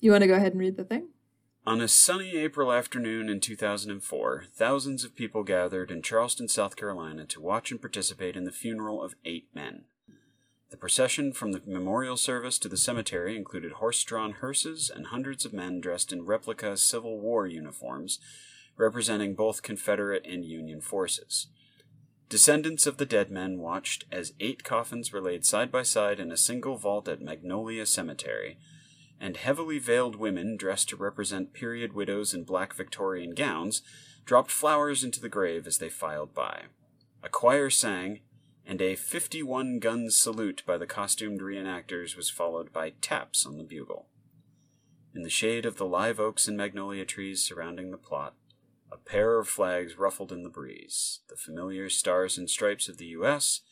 You want to go ahead and read the thing? On a sunny April afternoon in 2004, thousands of people gathered in Charleston, South Carolina to watch and participate in the funeral of eight men. The procession from the memorial service to the cemetery included horse drawn hearses and hundreds of men dressed in replica Civil War uniforms representing both Confederate and Union forces. Descendants of the dead men watched as eight coffins were laid side by side in a single vault at Magnolia Cemetery, and heavily veiled women dressed to represent period widows in black Victorian gowns dropped flowers into the grave as they filed by. A choir sang, and a 51 gun salute by the costumed reenactors was followed by taps on the bugle. In the shade of the live oaks and magnolia trees surrounding the plot, a pair of flags ruffled in the breeze, the familiar stars and stripes of the U.S.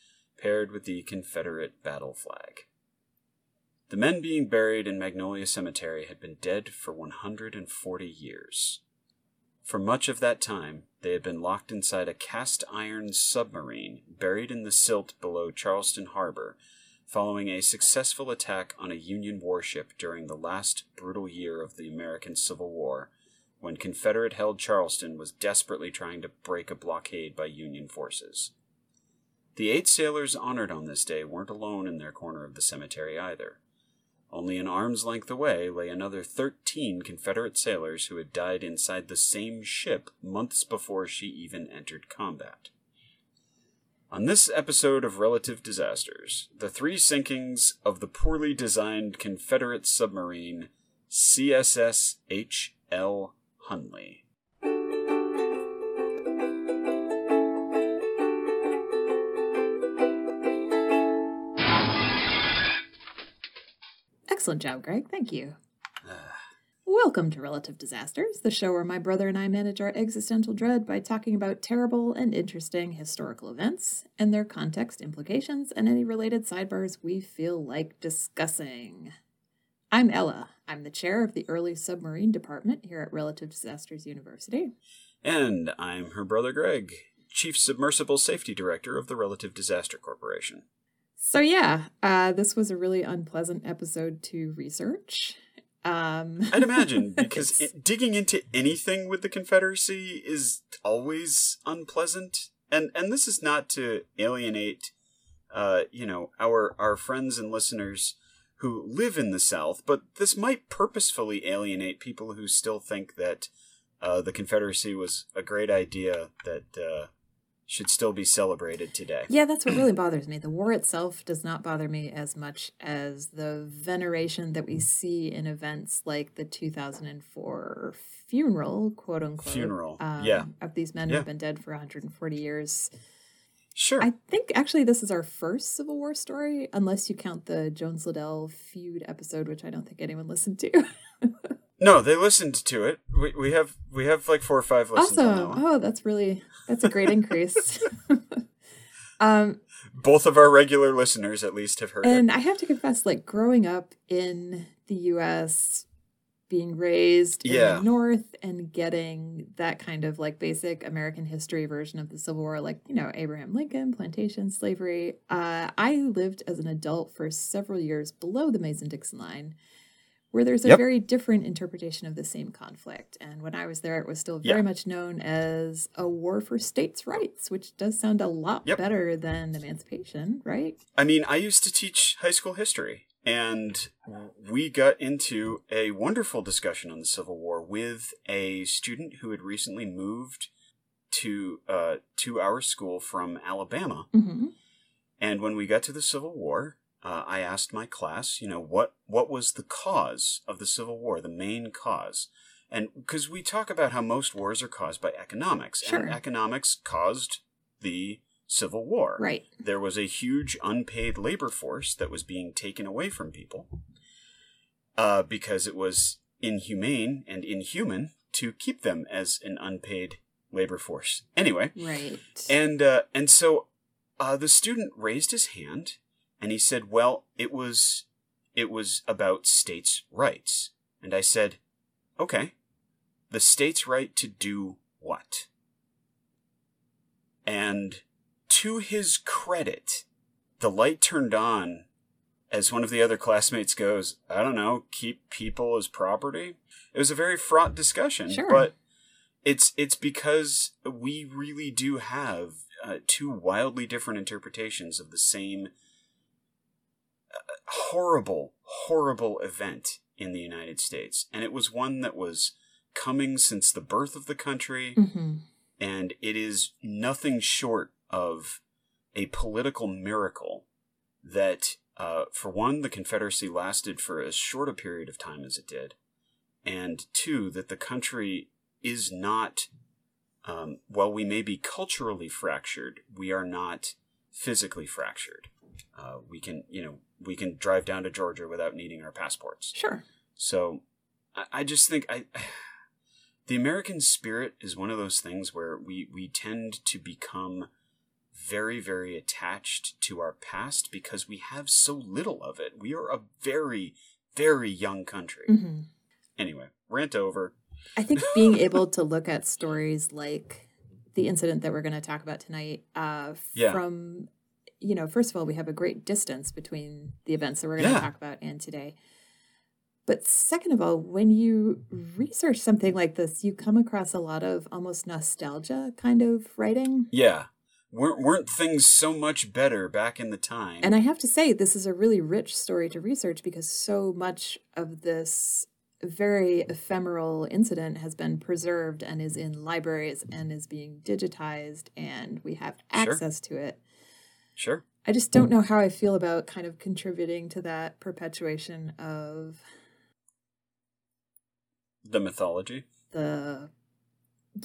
paired with the Confederate battle flag. The men being buried in Magnolia Cemetery had been dead for 140 years. For much of that time, they had been locked inside a cast iron submarine buried in the silt below Charleston Harbor following a successful attack on a Union warship during the last brutal year of the American Civil War when Confederate held Charleston was desperately trying to break a blockade by Union forces. The eight sailors honored on this day weren't alone in their corner of the cemetery either. Only an arm's length away lay another thirteen Confederate sailors who had died inside the same ship months before she even entered combat. On this episode of Relative Disasters, the three sinkings of the poorly designed Confederate submarine CSS H.L. Hunley. Excellent job, Greg. Thank you. Ah. Welcome to Relative Disasters, the show where my brother and I manage our existential dread by talking about terrible and interesting historical events and their context implications and any related sidebars we feel like discussing. I'm Ella. I'm the chair of the Early Submarine Department here at Relative Disasters University. And I'm her brother Greg, Chief Submersible Safety Director of the Relative Disaster Corporation. So, yeah, uh, this was a really unpleasant episode to research. Um, I'd imagine, because it, digging into anything with the Confederacy is always unpleasant. And, and this is not to alienate, uh, you know, our, our friends and listeners who live in the South, but this might purposefully alienate people who still think that uh, the Confederacy was a great idea that uh, should still be celebrated today. Yeah, that's what really bothers me. The war itself does not bother me as much as the veneration that we see in events like the 2004 funeral, quote unquote. Funeral. um, yeah. Of these men Yeah. who've been dead for 140 years. Sure. I think actually this is our first Civil War story, unless you count the Jones Liddell feud episode, which I don't think anyone listened to. No, they listened to it. We, we have we have like four or five listens on that awesome. one. Oh, that's really that's a great increase. um, Both of our regular listeners, at least, have heard it. and it. I have to confess, like growing up in the U.S., being raised in Yeah. the North, and getting that kind of like basic American history version of the Civil War, like you know Abraham Lincoln, plantation slavery. Uh, I lived as an adult for several years below the Mason-Dixon line. Where there's a Yep. very different interpretation of the same conflict. And when I was there, it was still very Yeah. much known as a war for states' rights, which does sound a lot Yep. better than emancipation, right? I mean, I used to teach high school history, and we got into a wonderful discussion on the Civil War with a student who had recently moved to uh, to our school from Alabama. hmm And when we got to the Civil War, uh, I asked my class, you know, what what was the cause of the Civil War, the main cause, and because we talk about how most wars are caused by economics, Sure. and economics caused the Civil War. Right. There was a huge unpaid labor force that was being taken away from people uh, because it was inhumane and inhuman to keep them as an unpaid labor force. Anyway, Right. and uh, and so uh, the student raised his hand and he said, "Well, it was it was about states' rights." And I said, "Okay, the states' right to do what?" And to his credit, the light turned on as one of the other classmates goes, I don't know, keep people as property. It was a very fraught discussion, Sure. but it's it's because we really do have uh, two wildly different interpretations of the same horrible, horrible event in the United States, and it was one that was coming since the birth of the country. Hmm and it is nothing short of a political miracle that, uh, for one, the Confederacy lasted for as short a period of time as it did, and two, that the country is not, um, while we may be culturally fractured, we are not physically fractured. Uh, we can, you know, we can drive down to Georgia without needing our passports. Sure. So I, I just think I the American spirit is one of those things where we, we tend to become very, very attached to our past because we have so little of it. We are a very, very young country. hmm Anyway, rant over. I think being able to look at stories like the incident that we're going to talk about tonight, uh, Yeah. from, you know, first of all, we have a great distance between the events that we're going to Yeah. talk about and today. But second of all, when you research something like this, you come across a lot of almost nostalgia kind of writing. Yeah. Weren't, weren't things so much better back in the time? And I have to say, this is a really rich story to research because so much of this very ephemeral incident has been preserved and is in libraries and is being digitized, and we have Sure. access to it. Sure. I just don't know how I feel about kind of contributing to that perpetuation of The mythology, the,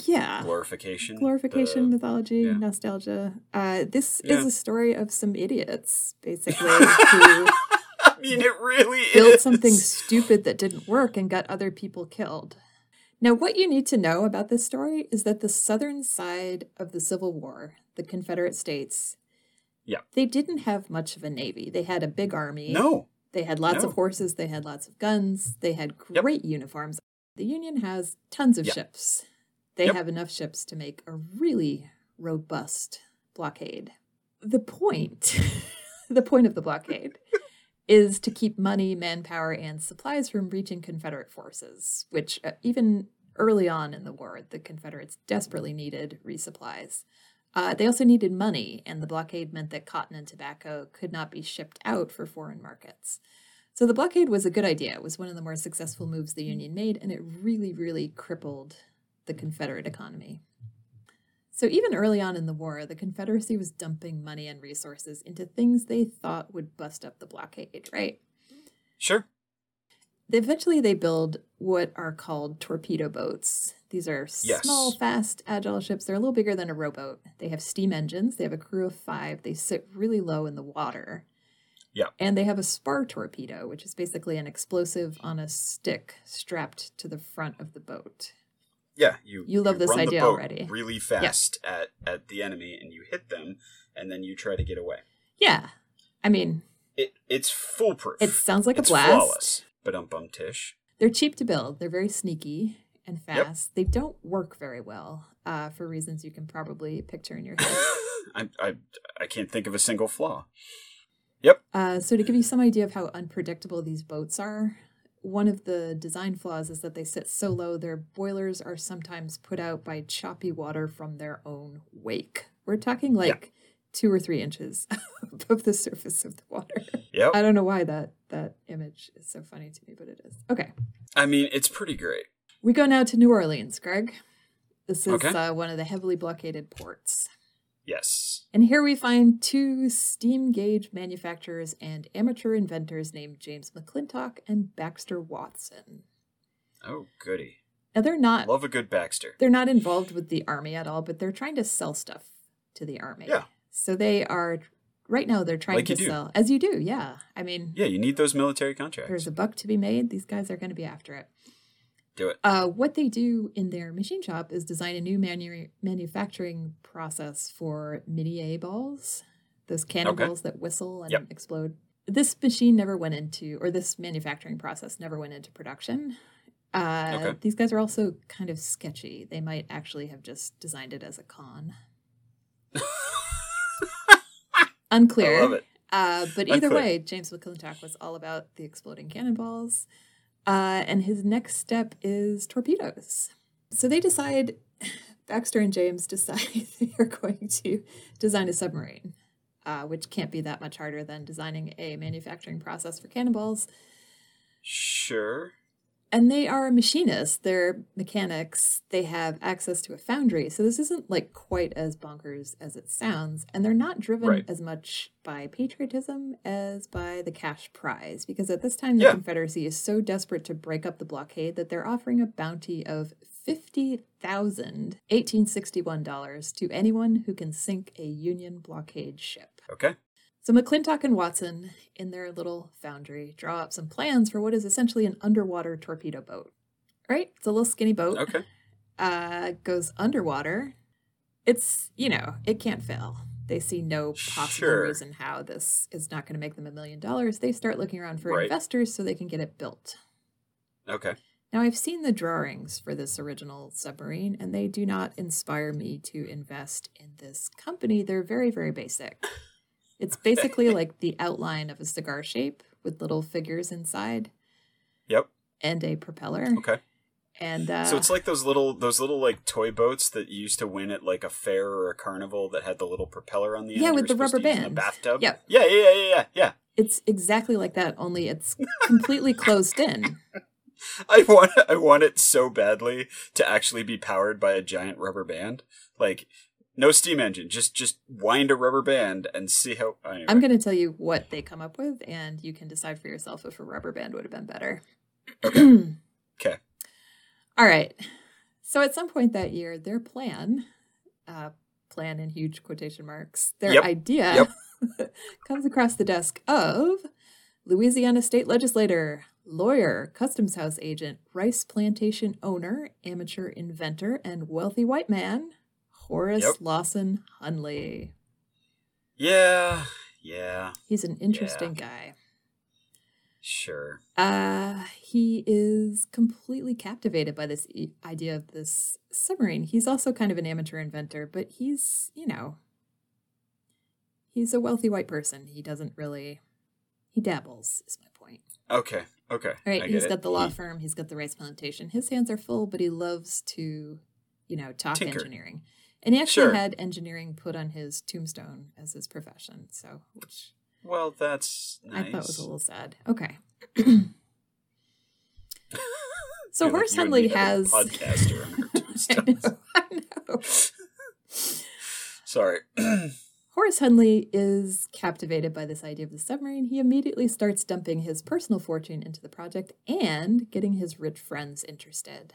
yeah, glorification. glorification, the- mythology, yeah. nostalgia. Uh, this Yeah. is a story of some idiots, basically, who I mean, it really built is. something stupid that didn't work and got other people killed. Now, what you need to know about this story is that the southern side of the Civil War, the Confederate States, Yeah. they didn't have much of a navy. They had a big army. No. They had lots No. of horses. They had lots of guns. They had Yep. great uniforms. The Union has tons of Yep. ships. They Yep. have enough ships to make a really robust blockade. The point, the point of the blockade is to keep money, manpower, and supplies from reaching Confederate forces, which uh, even early on in the war, the Confederates desperately needed resupplies. Uh, they also needed money, and the blockade meant that cotton and tobacco could not be shipped out for foreign markets. So the blockade was a good idea. It was one of the more successful moves the Union made, and it really, really crippled the Confederate economy. So even early on in the war, the Confederacy was dumping money and resources into things they thought would bust up the blockade, right? Sure. Eventually, they build what are called torpedo boats. These are Yes. small, fast, agile ships. They're a little bigger than a rowboat. They have steam engines. They have a crew of five. They sit really low in the water. Yeah. And they have a spar torpedo, which is basically an explosive on a stick strapped to the front of the boat. Yeah, you You love this run the idea already. Really fast at at the enemy, and you hit them, and then you try to get away. Yeah. I mean, It it's foolproof. it sounds like it's a blast. flawless. But um bum tish. They're cheap to build. They're very sneaky and Yep. fast. They don't work very well uh, for reasons you can probably picture in your head. I I I can't think of a single flaw. Yep. Uh, so, to give you some idea of how unpredictable these boats are, one of the design flaws is that they sit so low, their boilers are sometimes put out by choppy water from their own wake. We're talking like two or three inches above the surface of the water. Yep. I don't know why that that image is so funny to me, but it is. Okay, I mean, it's pretty great. We go now to New Orleans, Greg. This is Okay. uh, one of the heavily blockaded ports. Yes. And here we find two steam gauge manufacturers and amateur inventors named James McClintock and Baxter Watson. Oh, goody. Now they're not Love a good Baxter. they're not involved with the army at all, but they're trying to sell stuff to the army. Yeah. So they are right now they're trying Like to sell as you do, yeah. I mean Yeah, you need those military contracts. there's a buck to be made. These guys are going to be after it. Do it. Uh, what they do in their machine shop is design a new manu- manufacturing process for Minié balls, those cannonballs that whistle and Yep. explode. This machine never went into, or this manufacturing process never went into production. Uh, Okay. These guys are also kind of sketchy. They might actually have just designed it as a con. Unclear. I love it. Uh, but either Unclear. way, James McClintock was all about the exploding cannonballs. Uh, and his next step is torpedoes. So they decide, Baxter and James decide they are going to design a submarine, uh, which can't be that much harder than designing a manufacturing process for cannonballs. Sure. And they are machinists, they're mechanics, they have access to a foundry. So this isn't like quite as bonkers as it sounds. And they're not driven Right. as much by patriotism as by the cash prize. Because at this time, the Yeah. Confederacy is so desperate to break up the blockade that they're offering a bounty of $50,1861 to anyone who can sink a Union blockade ship. Okay. So McClintock and Watson, in their little foundry, draw up some plans for what is essentially an underwater torpedo boat. Right? It's a little skinny boat. Okay. Uh, goes underwater. It's, you know, it can't fail. They see no possible Sure. reason how this is not going to make them a million dollars. They start looking around for Right. investors so they can get it built. Okay. Now, I've seen the drawings for this original submarine, and they do not inspire me to invest in this company. They're very, very basic. It's basically like the outline of a cigar shape with little figures inside Yep. and a propeller. Okay. And uh, so it's like those little those little like toy boats that you used to win at like a fair or a carnival that had the little propeller on the end. Yeah, with the rubber to use in band. the bathtub. Yep. Yeah, yeah, yeah, yeah, yeah, yeah. it's exactly like that, only it's completely closed in. I want I want it so badly to actually be powered by a giant rubber band. Like no steam engine, just just wind a rubber band and see how. Anyway. I'm going to tell you what they come up with, and you can decide for yourself if a rubber band would have been better. Okay. All right. So at some point that year, their plan, uh, plan in huge quotation marks, their Yep. idea comes across the desk of Louisiana state legislator, lawyer, customs house agent, rice plantation owner, amateur inventor, and wealthy white man, Horace Yep. Lawson Hunley. Yeah, yeah, He's an interesting guy. sure. Uh, he is completely captivated by this e- idea of this submarine. He's also kind of an amateur inventor, but he's, you know, he's a wealthy white person. He doesn't really, he dabbles, is my point. Okay, okay. All right, he's get got it. the law He- firm, he's got the rice plantation. His hands are full, but he loves to, you know, talk Tinker. engineering. And he actually Sure. had engineering put on his tombstone as his profession. So, which Well, that's nice. I thought was a little sad. Okay. so like Horace Hunley has. podcaster on our I tombstones. know. I know. Sorry. Horace Hunley is captivated by this idea of the submarine. He immediately starts dumping his personal fortune into the project and getting his rich friends interested.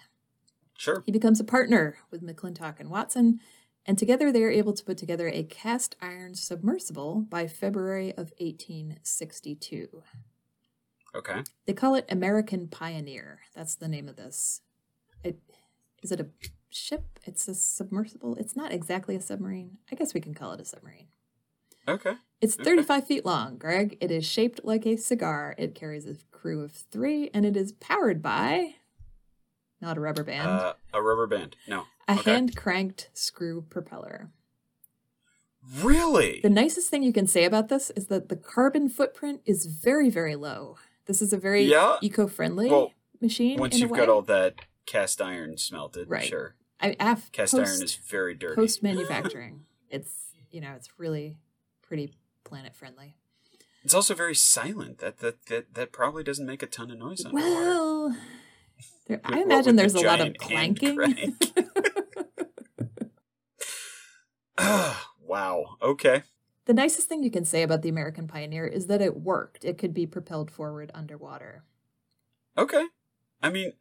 Sure. He becomes a partner with McClintock and Watson, and together they are able to put together a cast iron submersible by February of 1862. Okay. They call it American Pioneer. That's the name of this. It is it a ship? It's a submersible. It's not exactly a submarine. I guess we can call it a submarine. Okay. It's Okay. 35 feet long, Greg. It is shaped like a cigar. It carries a crew of three, and it is powered by not a rubber band, Uh, a rubber band. No. a okay. hand cranked screw propeller. Really? The nicest thing you can say about this is that the carbon footprint is very, very low. This is a very Yeah. eco friendly Well, machine. Once you've got all that cast iron smelted, Right. sure. I, af, Cast post, iron is very dirty. post manufacturing. it's you know it's really pretty planet friendly. It's also very silent. That that that, that probably doesn't make a ton of noise underwater. Well, there, I imagine there's a lot of clanking. wow. Okay. the nicest thing you can say about the American Pioneer is that it worked. It could be propelled forward underwater. Okay. I mean,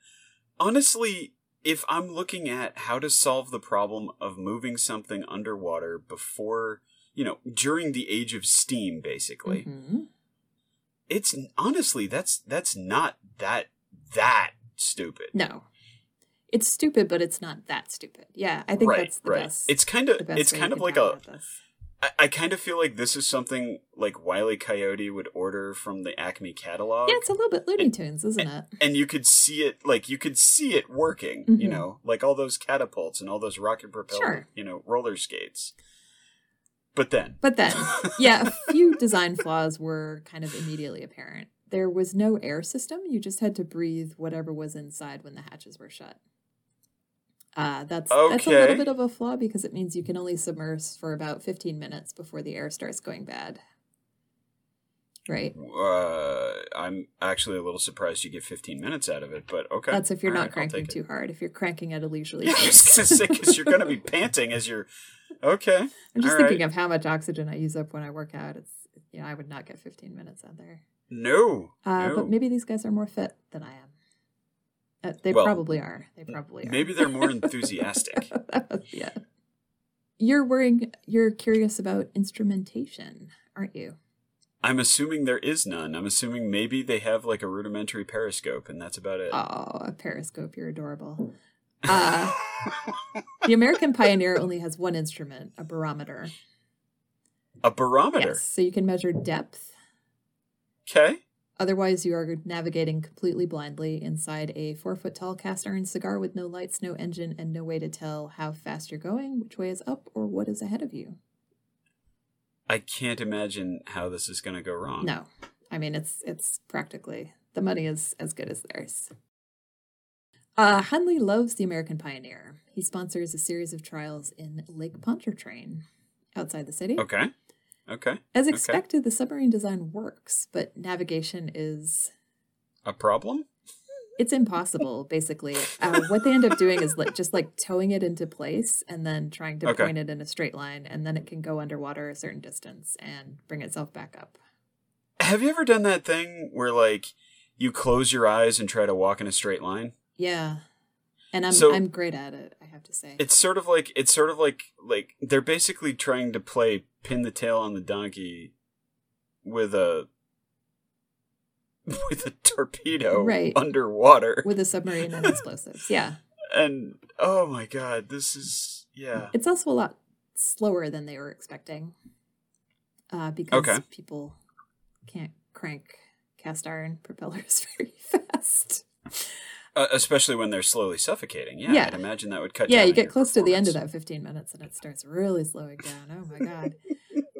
honestly, if I'm looking at how to solve the problem of moving something underwater before, you know, during the age of steam basically, Mhm. it's honestly that's that's not that that stupid. No, it's stupid, but it's not that stupid. Yeah, I think right, that's the right. best. It's kind of it's kind of like a. I, I kind of feel like this is something like Wiley Coyote would order from the Acme catalog. Yeah, it's a little bit Looney Tunes, isn't it? and you could see it like you could see it working you Mhm. know like all those catapults and all those rocket propelled Sure. you know roller skates But then. But then, yeah, a few design flaws were kind of immediately apparent. There was no air system. You just had to breathe whatever was inside when the hatches were shut. Uh, that's that's a little bit of a flaw because it means you can only submerge for about 15 minutes before the air starts going bad. Right. Uh, I'm actually a little surprised you get 15 minutes out of it, but okay. That's if you're All not right, cranking too hard. If you're cranking at a leisurely Yeah, I was pace. because you're gonna be panting as you're. Okay. I'm just all thinking right. of how much oxygen I use up when I work out. It's you know I would not get 15 minutes out there. No. Uh, no. But maybe these guys are more fit than I am. Uh, they Well, probably are. They probably are. Maybe they're more enthusiastic. yeah. You're worrying. You're curious about instrumentation, aren't you? I'm assuming there is none. I'm assuming maybe they have like a rudimentary periscope, and that's about it. Oh, a periscope. You're adorable. Uh, the American Pioneer only has one instrument, a barometer. a barometer. Yes, so you can measure depth. Okay. Otherwise, you are navigating completely blindly inside a four foot tall cast iron cigar with no lights, no engine, and no way to tell how fast you're going, which way is up, or what is ahead of you. I can't imagine how this is going to go wrong. No, I mean it's it's practically the money is as good as theirs. Uh, Hunley loves the American Pioneer. He sponsors a series of trials in Lake Pontchartrain, outside the city. Okay. Okay. As okay. expected, the submarine design works, but navigation is A problem? it's impossible. Basically, uh, what they end up doing is like just like towing it into place and then trying to Okay. point it in a straight line, and then it can go underwater a certain distance and bring itself back up. Have you ever done that thing where like you close your eyes and try to walk in a straight line? Yeah. And I'm So- I'm great at it, I have to say. It's sort of like it's sort of like like they're basically trying to play pin the tail on the donkey with a with a torpedo Right. underwater. With a submarine and explosives. Yeah. and oh my god, this is yeah. It's also a lot slower than they were expecting. Uh, because Okay. people can't crank cast iron propellers very fast. Uh, especially when they're slowly suffocating. Yeah, Yeah. I'd imagine that would cut yeah, you get close to the end of that 15 minutes and it starts really slowing down. Oh my god.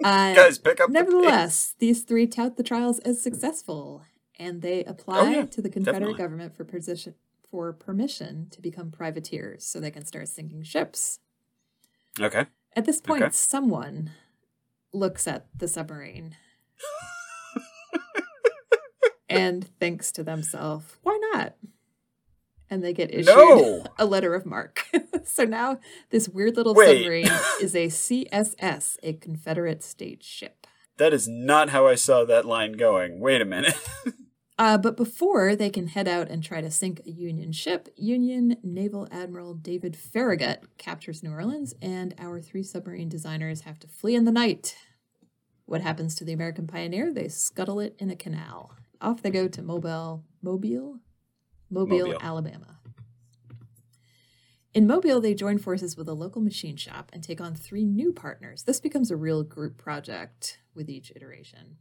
Uh, Guys, pick up the Nevertheless, these three tout the trials as successful, and they apply Oh, yeah, to the Confederate definitely. government for position for permission to become privateers, so they can start sinking ships. Okay. At this point, Okay. someone looks at the submarine and thinks to themselves, "Why not?" And they get issued No. a letter of marque. so now this weird little Wait. submarine is a CSS, a Confederate state ship. That is not how I saw that line going. Wait a minute. Uh, but before they can head out and try to sink a Union ship, Union Naval Admiral David Farragut captures New Orleans, and our three submarine designers have to flee in the night. What happens to the American Pioneer? They scuttle it in a canal. Off they go to Mobile, Mobile, Mobile, Mobile. Alabama. In Mobile, they join forces with a local machine shop and take on three new partners. This becomes a real group project with each iteration.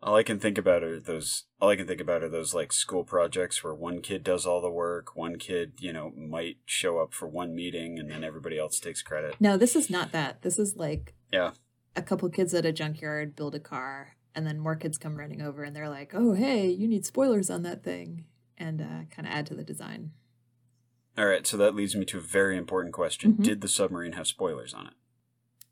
all I can think about are those. All I can think about are those like school projects where one kid does all the work, one kid, you know, might show up for one meeting, and then everybody else takes credit. No, this is not that. This is like Yeah. a couple kids at a junkyard build a car, and then more kids come running over, and they're like, "Oh, hey, you need spoilers on that thing," and uh, kind of add to the design. All right. So that leads me to a very important question: Mhm. Did the submarine have spoilers on it?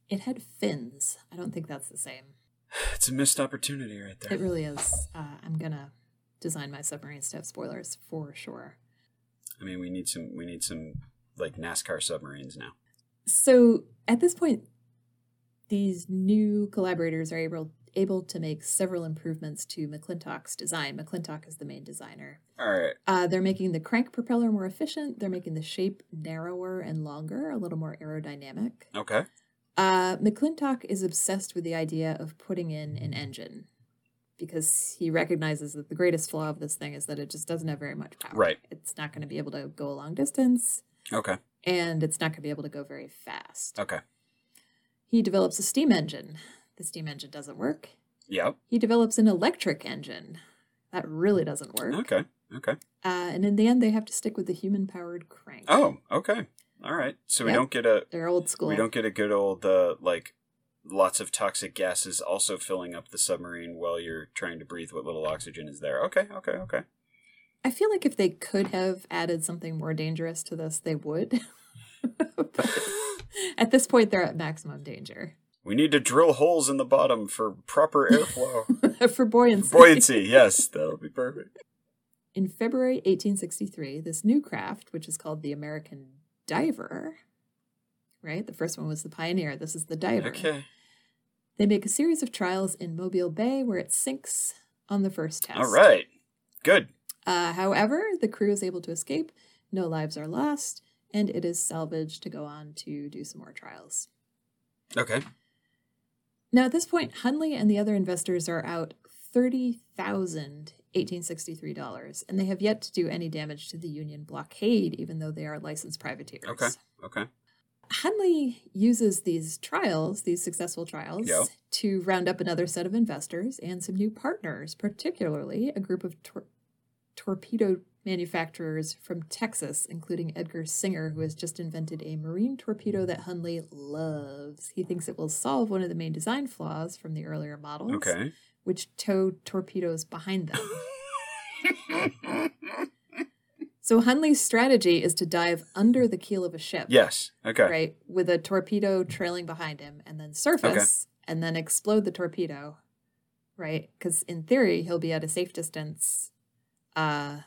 It had fins. I don't think that's the same. It's a missed opportunity right there. It really is. Uh, I'm gonna design my submarines to have spoilers for sure. I mean, we need some. We need some like NASCAR submarines now. So at this point, these new collaborators are able able to make several improvements to McClintock's design. McClintock is the main designer. All right. Uh, they're making the crank propeller more efficient. They're making the shape narrower and longer, a little more aerodynamic. Okay. Uh, McClintock is obsessed with the idea of putting in an engine because he recognizes that the greatest flaw of this thing is that it just doesn't have very much power. Right. It's not going to be able to go a long distance Okay. and it's not going to be able to go very fast. Okay. He develops a steam engine. The steam engine doesn't work. Yep. He develops an electric engine. That really doesn't work. Okay. Okay. Uh, and in the end, they have to stick with the human powered crank. Oh. Okay. All right. So we don't get a They're old school. we don't get a good old uh like lots of toxic gases also filling up the submarine while you're trying to breathe what little oxygen is there. Okay, okay, okay. I feel like if they could have added something more dangerous to this, they would. at this point, they're at maximum danger. We need to drill holes in the bottom for proper airflow. for buoyancy. Buoyancy, yes, that'll be perfect. In February 1863, this new craft, which is called the American Diver, right? The first one was the Pioneer. This is the Diver. Okay. They make a series of trials in Mobile Bay where it sinks on the first test. All right. Good. Uh, however, the crew is able to escape, no lives are lost, and it is salvaged to go on to do some more trials. Okay. Now, at this point, Hunley and the other investors are out $30,1863, and they have yet to do any damage to the Union blockade, even though they are licensed privateers. Okay. Okay. Hunley uses these trials, these successful trials, Yep. to round up another set of investors and some new partners, particularly a group of tor- torpedo manufacturers from Texas, including Edgar Singer, who has just invented a marine torpedo that Hunley loves. He thinks it will solve one of the main design flaws from the earlier models, Okay. which tow torpedoes behind them. So Hunley's strategy is to dive under the keel of a ship yes. Okay. right? With a torpedo trailing behind him and then surface and then explode the torpedo, right? Because in theory, he'll be at a safe distance, uh,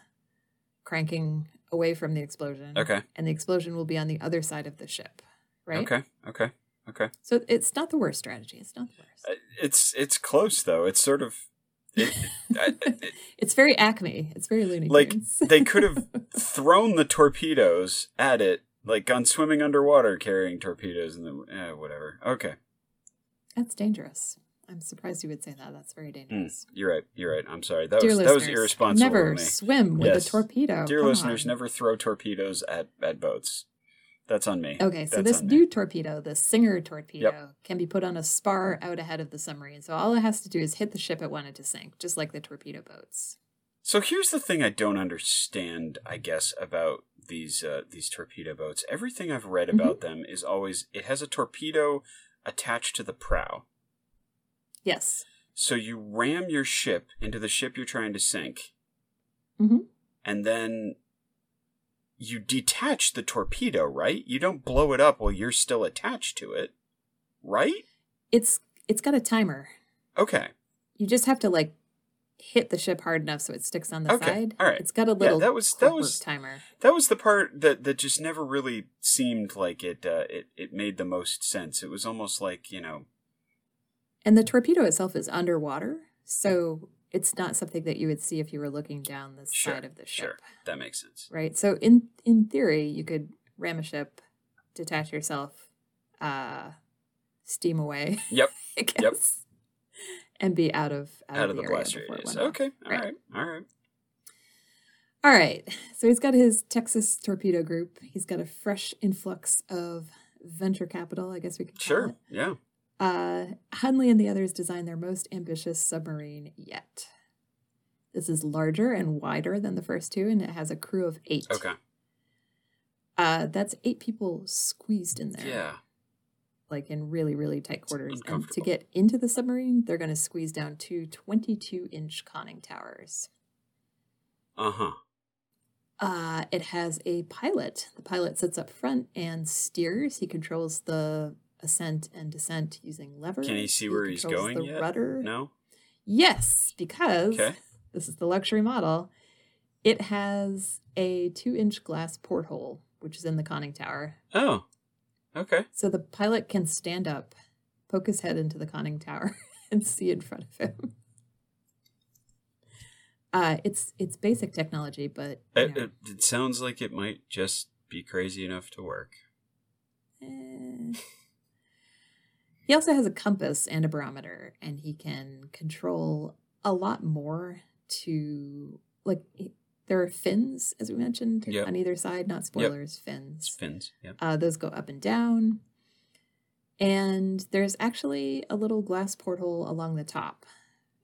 cranking away from the explosion. Okay. And the explosion will be on the other side of the ship, right? Okay. Okay. Okay. So it's not the worst strategy. It's not the worst. Uh, It's it's close though. It's sort of it, I- it, It's very Acme. It's very Looney like they could have thrown the torpedoes at it, like gone swimming underwater carrying torpedoes, and then eh, whatever. Okay, That's dangerous. I'm surprised you would say that. That's very dangerous. you're right. You're right. I'm sorry. That Dear was that was irresponsible never of me. swim with Yes. a torpedo. Dear Come listeners, on. never throw torpedoes at at boats. That's on me. Okay, so That's this on me. new torpedo, the Singer torpedo, can be put on a spar out ahead of the submarine. So all it has to do is hit the ship it wanted to sink, just like the torpedo boats. So here's the thing I don't understand, I guess, about these uh, these torpedo boats. Everything I've read Mm-hmm. about them is always it has a torpedo attached to the prow. Yes. So you ram your ship into the ship you're trying to sink, Mhm. and then you detach the torpedo, right? You don't blow it up while you're still attached to it, right? It's it's got a timer. Okay. You just have to like hit the ship hard enough so it sticks on the Okay, side. all right. It's got a little that was- that was- timer. That was the part that, that just never really seemed like it, uh, it it made the most sense. It was almost like you know And the torpedo itself is underwater, so it's not something that you would see if you were looking down the Sure, side of the ship. Sure, that makes sense. right? So in in theory, you could ram a ship, detach yourself, uh, steam away. Yep, guess, and be out of out, out of the blast radius. Okay, all Right. right, all right. All right. So he's got his Texas torpedo group. He's got a fresh influx of venture capital. I guess we could Sure, it. yeah. Uh, Hunley and the others designed their most ambitious submarine yet. This is larger and wider than the first two, and it has a crew of eight. Okay, Uh, that's eight people squeezed in there. yeah. Like in really, really tight quarters. And to get into the submarine, they're going to squeeze down two 22 inch conning towers. Uh huh. Uh, it has a pilot. The pilot sits up front and steers. He controls the ascent and descent using levers. Can he see where he's going the yet? Rudder. No. Yes, because Okay. this is the luxury model. It has a two inch glass porthole, which is in the conning tower. Oh. Okay. So the pilot can stand up, poke his head into the conning tower, and see in front of him. Uh, it's it's basic technology, but It, it, it sounds like it might just be crazy enough to work. eh. He also has a compass and a barometer, and he can control a lot more to like. There are fins, as we mentioned, Yep. on either side. Not spoilers, fins. Fins. Yeah. Uh, those go up and down. And there's actually a little glass porthole along the top,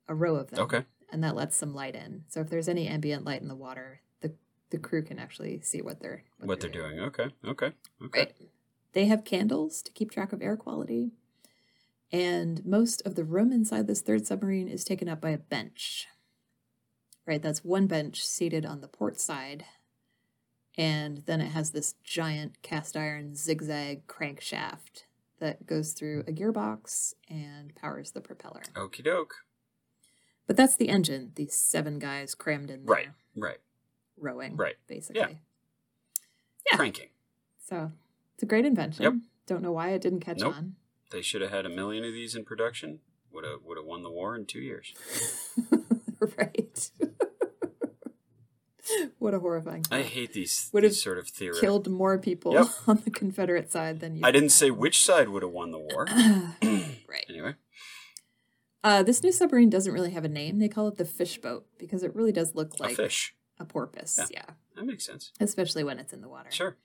a row of them. Okay. And that lets some light in. So if there's any ambient light in the water, the, the crew can actually see what they're What, they're doing. Okay. Okay. Okay. Right. They have candles to keep track of air quality. And most of the room inside this third submarine is taken up by a bench. Right, that's one bench seated on the port side. And then it has this giant cast iron zigzag crankshaft that goes through a gearbox and powers the propeller. Okie doke. But that's the engine, these seven guys crammed in there. Right, right. Rowing. Right. Basically. Yeah. Yeah. Cranking. So it's a great invention. Yep. Don't know why it didn't catch Nope. on. They should have had a million of these in production. Would have would have won the war in two years. right. what a horrifying I hate these, these sort of theories. Killed more people Yep. on the Confederate side than you. I didn't say which side would have won the war. right. anyway, Uh, this new submarine doesn't really have a name. They call it the fish boat because it really does look like a fish. a porpoise. Yeah. yeah. That makes sense. Especially when it's in the water. Sure.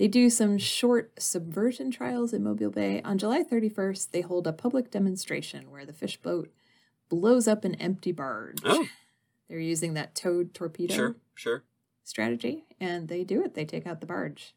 They do some short subversion trials in Mobile Bay. On July 31st, they hold a public demonstration where the fish boat blows up an empty barge. Oh, They're using that towed torpedo sure, sure. strategy, and they do it. They take out the barge.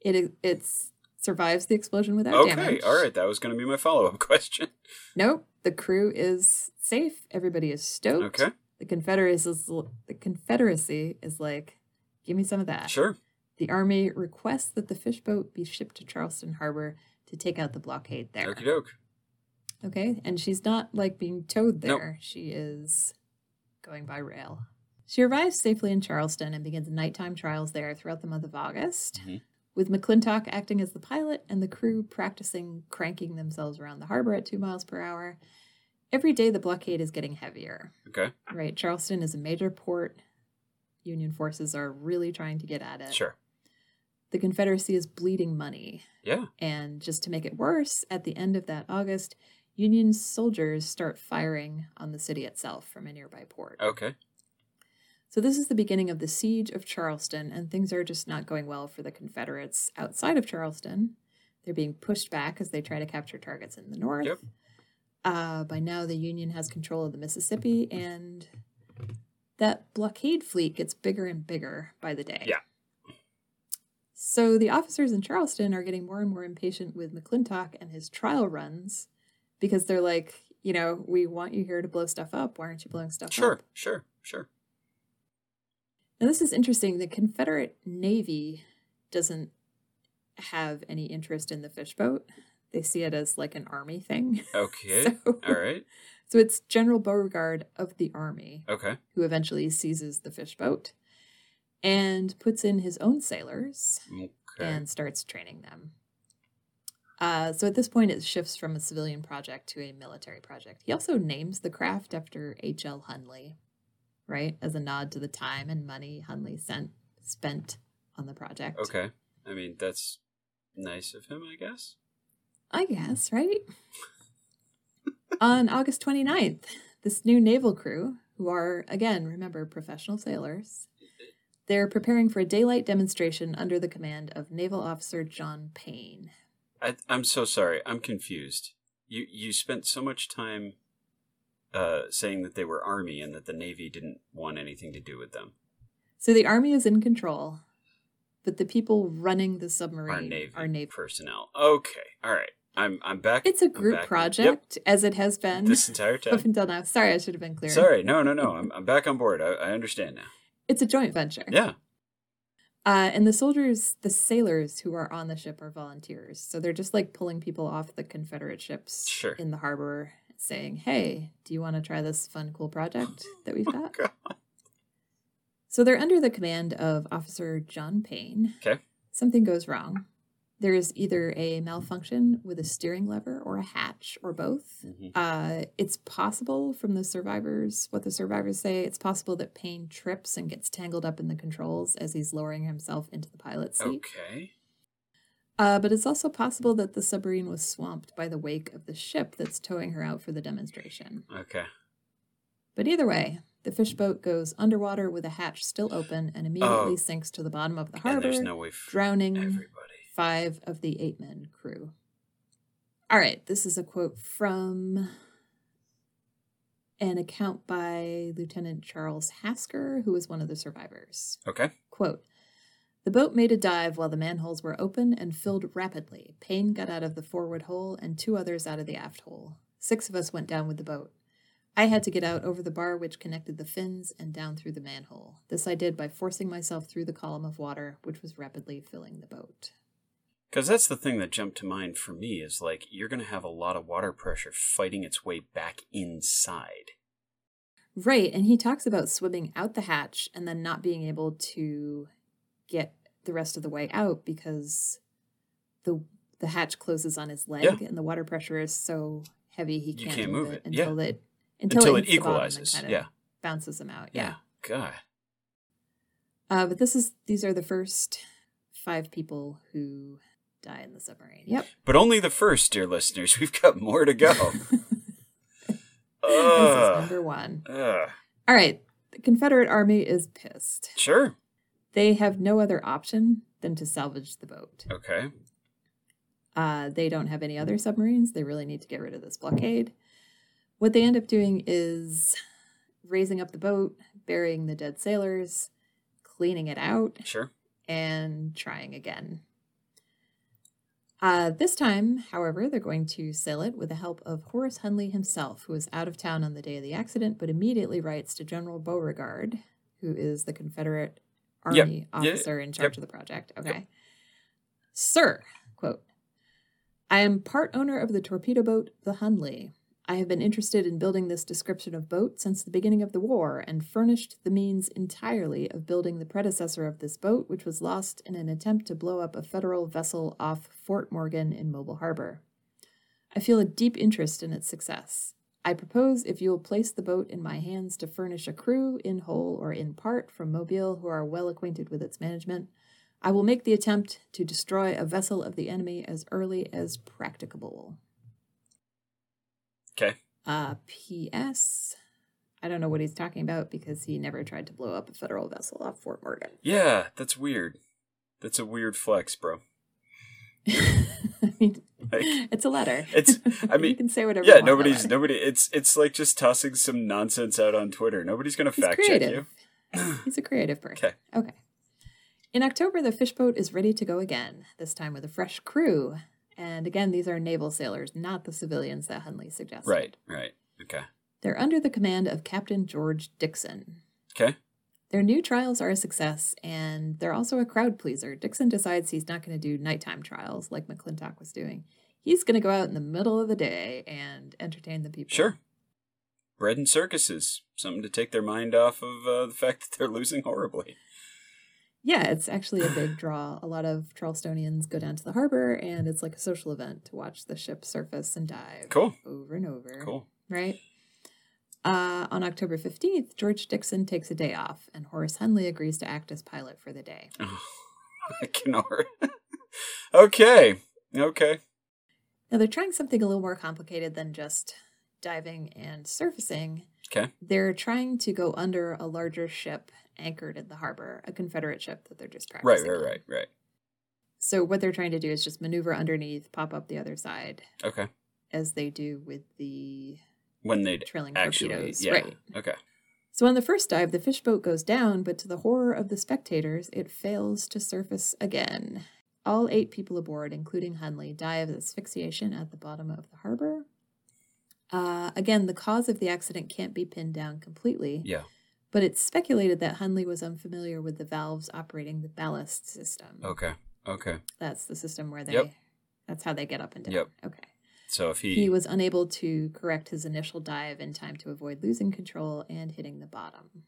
It it's survives the explosion without Okay, damage. all right. That was going to be my follow up question. Nope. The crew is safe. Everybody is stoked. Okay, The Confederacy is the Confederacy is like, give me some of that. sure. The Army requests that the fish boat be shipped to Charleston Harbor to take out the blockade there. Okie doke. Okay, and she's not like being towed Nope. there. She is going by rail. She arrives safely in Charleston and begins nighttime trials there throughout the month of August, Mhm. with McClintock acting as the pilot and the crew practicing cranking themselves around the harbor at two miles per hour. Every day, the blockade is getting heavier. Okay, Right, Charleston is a major port. Union forces are really trying to get at it. sure. The Confederacy is bleeding money. Yeah. And just to make it worse, at the end of that August, Union soldiers start firing on the city itself from a nearby port. Okay. So, this is the beginning of the siege of Charleston, and things are just not going well for the Confederates outside of Charleston. They're being pushed back as they try to capture targets in the north. Yep. Uh, by now, the Union has control of the Mississippi, and that blockade fleet gets bigger and bigger by the day. Yeah. So the officers in Charleston are getting more and more impatient with McClintock and his trial runs because they're like, you know, we want you here to blow stuff up. Why aren't you blowing stuff Sure, up? sure, sure. Sure. Now, this is interesting. The Confederate Navy doesn't have any interest in the fishboat. They see it as like an army thing. Okay. So, All right. so it's General Beauregard of the army Okay. who eventually seizes the fishboat and puts in his own sailors Okay. and starts training them. Uh, so at this point, it shifts from a civilian project to a military project. He also names the craft after H.L. Hunley, right, as a nod to the time and money Hunley sent spent on the project. Okay. I mean, that's nice of him, I guess. I guess, right? on August 29th, this new naval crew, who are, again, remember, professional sailors, they're preparing for a daylight demonstration under the command of Naval Officer John Payne. I, I'm so sorry. I'm confused. You you spent so much time uh, saying that they were army and that the navy didn't want anything to do with them. So the army is in control, but the people running the submarine navy, are navy. personnel. Okay. All right. I'm I'm back. It's a group project, as it has been This entire time up until now. Sorry, I should have been clear. Sorry. No. No. No. I'm I'm back on board. I, I understand now. It's a joint venture. Yeah. Uh, and the soldiers, the sailors who are on the ship are volunteers. So they're just like pulling people off the Confederate ships Sure. in the harbor saying, hey, do you want to try this fun, cool project that we've got? God. So they're under the command of Officer John Payne. Okay. Something goes wrong. There is either a malfunction with a steering lever or a hatch or both. Mhm. Uh, it's possible from the survivors, what the survivors say, it's possible that Payne trips and gets tangled up in the controls as he's lowering himself into the pilot's seat. Okay. Uh, but it's also possible that the submarine was swamped by the wake of the ship that's towing her out for the demonstration. Okay. But either way, the fishboat goes underwater with a hatch still open and immediately Oh. sinks to the bottom of the harbor, there's no drowning everybody. Five of the eight men crew. All right, this is a quote from an account by Lieutenant Charles Hasker, who was one of the survivors. Okay. Quote The boat made a dive while the manholes were open and filled rapidly. Payne got out of the forward hole and two others out of the aft hole. Six of us went down with the boat. I had to get out over the bar which connected the fins and down through the manhole. This I did by forcing myself through the column of water, which was rapidly filling the boat. Because that's the thing that jumped to mind for me is like, you're going to have a lot of water pressure fighting its way back inside. Right, and he talks about swimming out the hatch and then not being able to get the rest of the way out because the the hatch closes on his leg Yeah. and the water pressure is so heavy he can't, can't move move it it, yeah. until it until, Until it, it equalizes, kind of yeah. bounces him out. Yeah. God. Uh, but this is these are the first five people who die in the submarine. Yep. But only the first, dear listeners. We've got more to go. this is number one. Ugh. All right. The Confederate Army is pissed. Sure. They have no other option than to salvage the boat. Okay. Uh, they don't have any other submarines. They really need to get rid of this blockade. What they end up doing is raising up the boat, burying the dead sailors, cleaning it out, Sure. and trying again. Uh, this time, however, they're going to sail it with the help of Horace Hunley himself, who was out of town on the day of the accident, but immediately writes to General Beauregard, who is the Confederate Army Yeah. officer in charge Yep. of the project. Okay. Sir, quote, I am part owner of the torpedo boat, the Hunley. I have been interested in building this description of boat since the beginning of the war and furnished the means entirely of building the predecessor of this boat, which was lost in an attempt to blow up a federal vessel off Fort Morgan in Mobile Harbor. I feel a deep interest in its success. I propose if you will place the boat in my hands to furnish a crew, in whole or in part, from Mobile who are well acquainted with its management, I will make the attempt to destroy a vessel of the enemy as early as practicable. Okay. Uh, P.S. I don't know what he's talking about because he never tried to blow up a federal vessel off Fort Morgan. Yeah, that's weird. That's a weird flex, bro. I mean, Like, it's a letter. It's- I mean, you can say whatever. yeah, you want nobody's nobody. It's it's like just tossing some nonsense out on Twitter. Nobody's gonna He's fact check you. He's a creative person. Okay. Okay. In October, the fishboat is ready to go again, this time with a fresh crew. And again, these are naval sailors, not the civilians that Hunley suggested. Right. Right. Okay. They're under the command of Captain George Dixon. Okay. Their new trials are a success, and they're also a crowd pleaser. Dixon decides he's not going to do nighttime trials like McClintock was doing. He's going to go out in the middle of the day and entertain the people. Sure. Bread and circuses. Something to take their mind off of uh, the fact that they're losing horribly. Yeah, it's actually a big draw. A lot of Charlestonians go down to the harbor, and it's like a social event to watch the ship surface and dive Cool. over and over. Cool. Right? Uh, on October 15th, George Dixon takes a day off, and Horace Hunley agrees to act as pilot for the day. Oh, I can okay. Okay. Now, they're trying something a little more complicated than just diving and surfacing. Okay. They're trying to go under a larger ship anchored in the harbor, a Confederate ship that they're just Right. practicing. Right. on. Right. Right. So, what they're trying to do is just maneuver underneath, pop up the other side, Okay. as they do with the When they'd trailing actually. torpedoes. Yeah. Right. Okay. So, on the first dive, the fish boat goes down, but to the horror of the spectators, it fails to surface again. All eight people aboard, including Hunley, die of asphyxiation at the bottom of the harbor. Uh, again, the cause of the accident can't be pinned down completely, Yeah. But it's speculated that Hunley was unfamiliar with the valves operating the ballast system. Okay. Okay. That's the system where they. Yep. That's how they get up and down. Yep. Okay. So if he, He was unable to correct his initial dive in time to avoid losing control and hitting the bottom.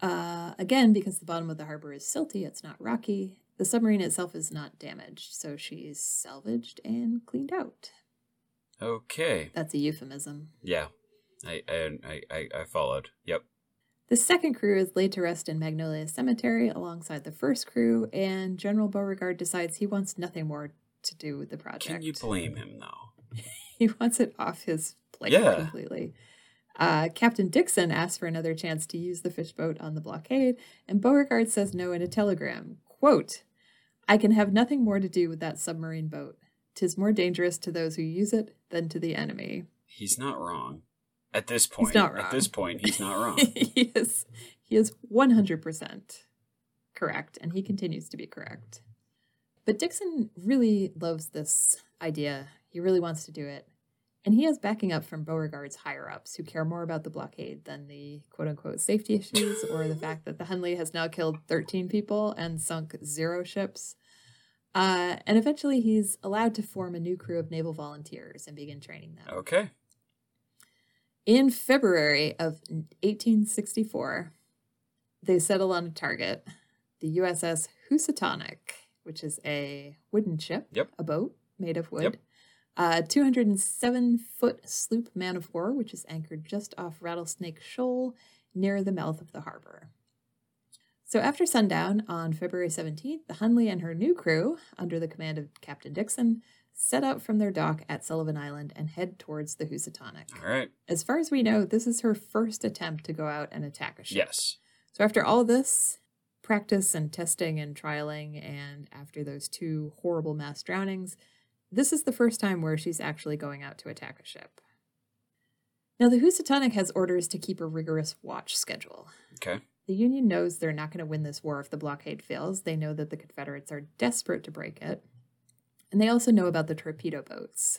Uh, again, because the bottom of the harbor is silty, it's not rocky. The submarine itself is not damaged, so she's salvaged and cleaned out. okay. That's a euphemism. Yeah. I I I I, I followed. Yep. The second crew is laid to rest in Magnolia Cemetery alongside the first crew, and General Beauregard decides he wants nothing more to do with the project. Can you blame him though? he wants it off his plate Yeah. completely. Uh, Captain Dixon asks for another chance to use the fishboat on the blockade, and Beauregard says no in a telegram. Quote, I can have nothing more to do with that submarine boat. Tis more dangerous to those who use it than to the enemy. He's not wrong. At this point, not at this point, he's not wrong. he is he is 100% correct, and he continues to be correct. But Dixon really loves this idea. He really wants to do it. And he has backing up from Beauregard's higher ups who care more about the blockade than the quote unquote safety issues or the fact that the Hunley has now killed 13 people and sunk zero ships. Uh, and eventually he's allowed to form a new crew of naval volunteers and begin training them. Okay. In February of 1864, they settle on a target, the USS Housatonic, which is a wooden ship, Yep. a boat made of wood. Yep. A 207 foot sloop man of war, which is anchored just off Rattlesnake Shoal near the mouth of the harbor. So after sundown on February 17th, the Hunley and her new crew, under the command of Captain Dixon, set out from their dock at Sullivan Island and head towards the Housatonic. All right. As far as we know, this is her first attempt to go out and attack a ship. Yes. So after all this practice and testing and trialing, and after those two horrible mass drownings, this is the first time where she's actually going out to attack a ship. Now, the Housatonic has orders to keep a rigorous watch schedule. Okay. The Union knows they're not going to win this war if the blockade fails. They know that the Confederates are desperate to break it. And they also know about the torpedo boats.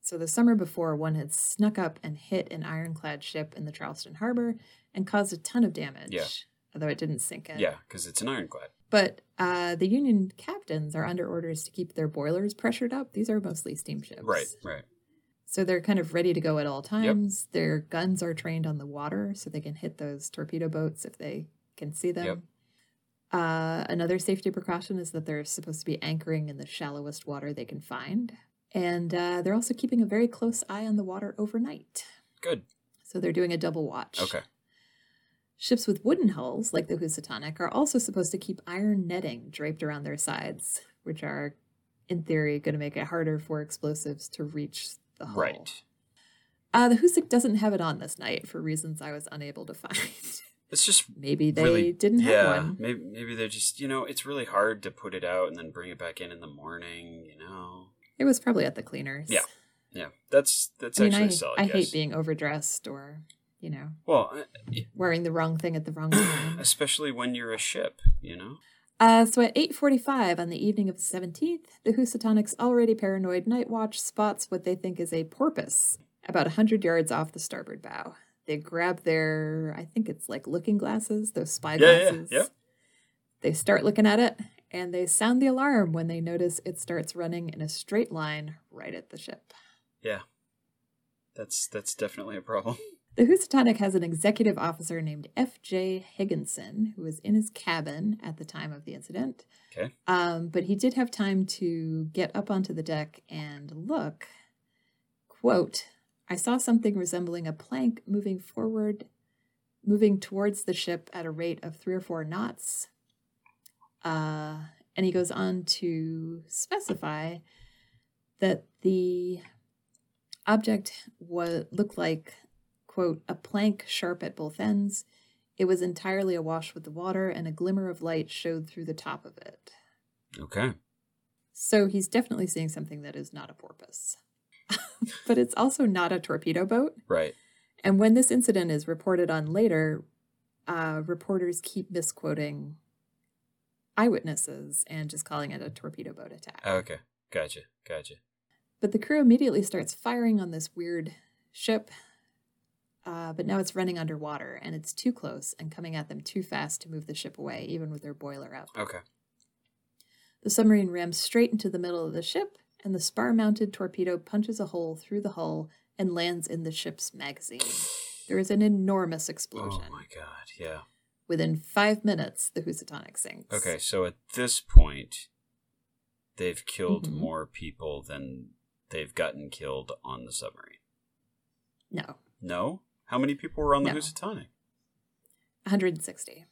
So the summer before, one had snuck up and hit an ironclad ship in the Charleston harbor and caused a ton of damage. Yeah. Although it didn't sink it. Yeah, because it's an ironclad. But uh, the Union captains are under orders to keep their boilers pressured up. These are mostly steamships. Right. Right. So they're kind of ready to go at all times. Their guns are trained on the water so they can hit those torpedo boats if they can see them. Yep. Uh, another safety precaution is that they're supposed to be anchoring in the shallowest water they can find. And uh, they're also keeping a very close eye on the water overnight. Good. So they're doing a double watch. Okay. Ships with wooden hulls, like the Housatonic, are also supposed to keep iron netting draped around their sides, which are, in theory, going to make it harder for explosives to reach the hull. Right. Uh, the Hoosic doesn't have it on this night for reasons I was unable to find. It's just Maybe they really didn't yeah, have one. Maybe maybe they're just you know it's really hard to put it out and then bring it back in in the morning. You know. It was probably at the cleaners. Yeah. Yeah. That's that's I mean, actually I, solid I guess. hate being overdressed or, you know, well, uh, wearing the wrong thing at the wrong time. especially when you're a ship. You know. Uh, so at 8.45 on the evening of the 17th, the Housatonic's already paranoid night watch spots what they think is a porpoise about a 100 yards off the starboard bow. They grab their, I think it's like looking glasses, those spy Yeah, yeah, glasses. yeah. They start looking at it, and they sound the alarm when they notice it starts running in a straight line right at the ship. Yeah. That's that's definitely a problem. The Housatonic has an executive officer named F.J. Higginson, who was in his cabin at the time of the incident. Okay. Um, but he did have time to get up onto the deck and look. Quote, I saw something resembling a plank moving forward, moving towards the ship at a rate of three or four knots. Uh, and he goes on to specify that the object was looked like quote a plank sharp at both ends it was entirely awash with the water and a glimmer of light showed through the top of it Okay. so he's definitely seeing something that is not a porpoise but it's also not a torpedo boat Right. and when this incident is reported on later uh, reporters keep misquoting eyewitnesses and just calling it a torpedo boat attack Okay. Gotcha. Gotcha. But the crew immediately starts firing on this weird ship. Uh, but now it's running underwater and it's too close and coming at them too fast to move the ship away, even with their boiler up. Okay. The submarine rams straight into the middle of the ship, and the spar mounted torpedo punches a hole through the hull and lands in the ship's magazine. There is an enormous explosion. Oh my god. Yeah. Within five minutes, the Housatonic sinks. Okay. So at this point, they've killed Mhm. more people than they've gotten killed on the submarine. No, No. How many people were on the No. Housatonic? 160.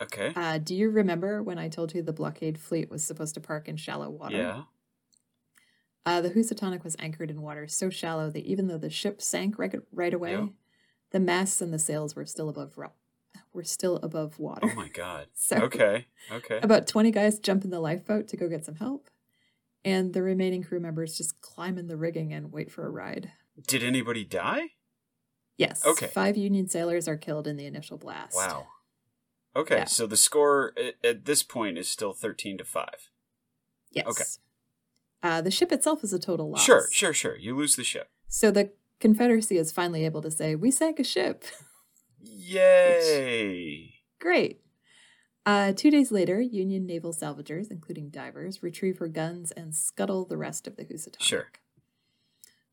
Okay. Uh, do you remember when I told you the blockade fleet was supposed to park in shallow water? yeah. Uh, the Housatonic was anchored in water so shallow that even though the ship sank right, right away, Yeah. the masts and the sails were still above ro- were still above water. Oh my god. So Okay. Okay. about twenty guys jump in the lifeboat to go get some help, and the remaining crew members just climb in the rigging and wait for a ride. Did anybody die? Yes. Okay. Five Union sailors are killed in the initial blast. Wow. Okay, Yeah. so the score at, at this point is still 13 to 5. Yes. Okay. Uh, the ship itself is a total loss. Sure, sure, sure. You lose the ship. So the Confederacy is finally able to say, "We sank a ship." Yay! Great. Uh, two days later, Union naval salvagers, including divers, retrieve her guns and scuttle the rest of the Housatonic. Sure.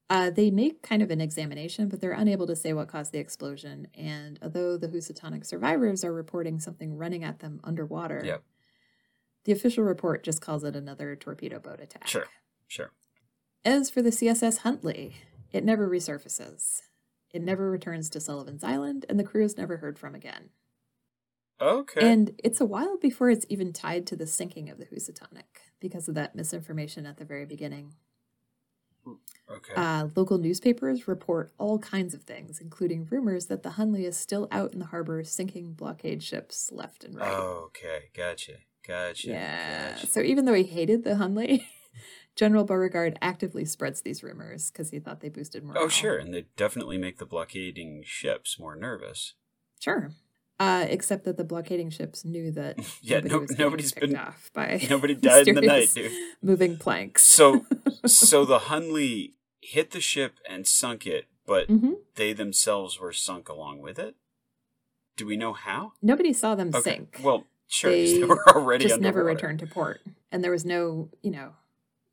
Uh, they make kind of an examination, but they're unable to say what caused the explosion. And although the Housatonic survivors are reporting something running at them underwater, Yep. the official report just calls it another torpedo boat attack. Sure, sure. As for the CSS Hunley, it never resurfaces. It never returns to Sullivan's Island, and the crew is never heard from again. Okay. And it's a while before it's even tied to the sinking of the Housatonic because of that misinformation at the very beginning. okay. Uh, local newspapers report all kinds of things, including rumors that the Hunley is still out in the harbor sinking blockade ships left and right. okay, gotcha. Gotcha. yeah. Gotcha. So even though he hated the Hunley, General Beauregard actively spreads these rumors because he thought they boosted morale. Oh, sure. And they definitely make the blockading ships more nervous. Sure. Uh, except that the blockading ships knew that Yeah, nobody no- nobody's been- off by Nobody died in the night, dude. moving planks. So, so the Hunley hit the ship and sunk it, but hmm they themselves were sunk along with it. Do we know how? Nobody saw them Okay. sink. Well, sure, They, They were already just never returned to port. And there was no, you know,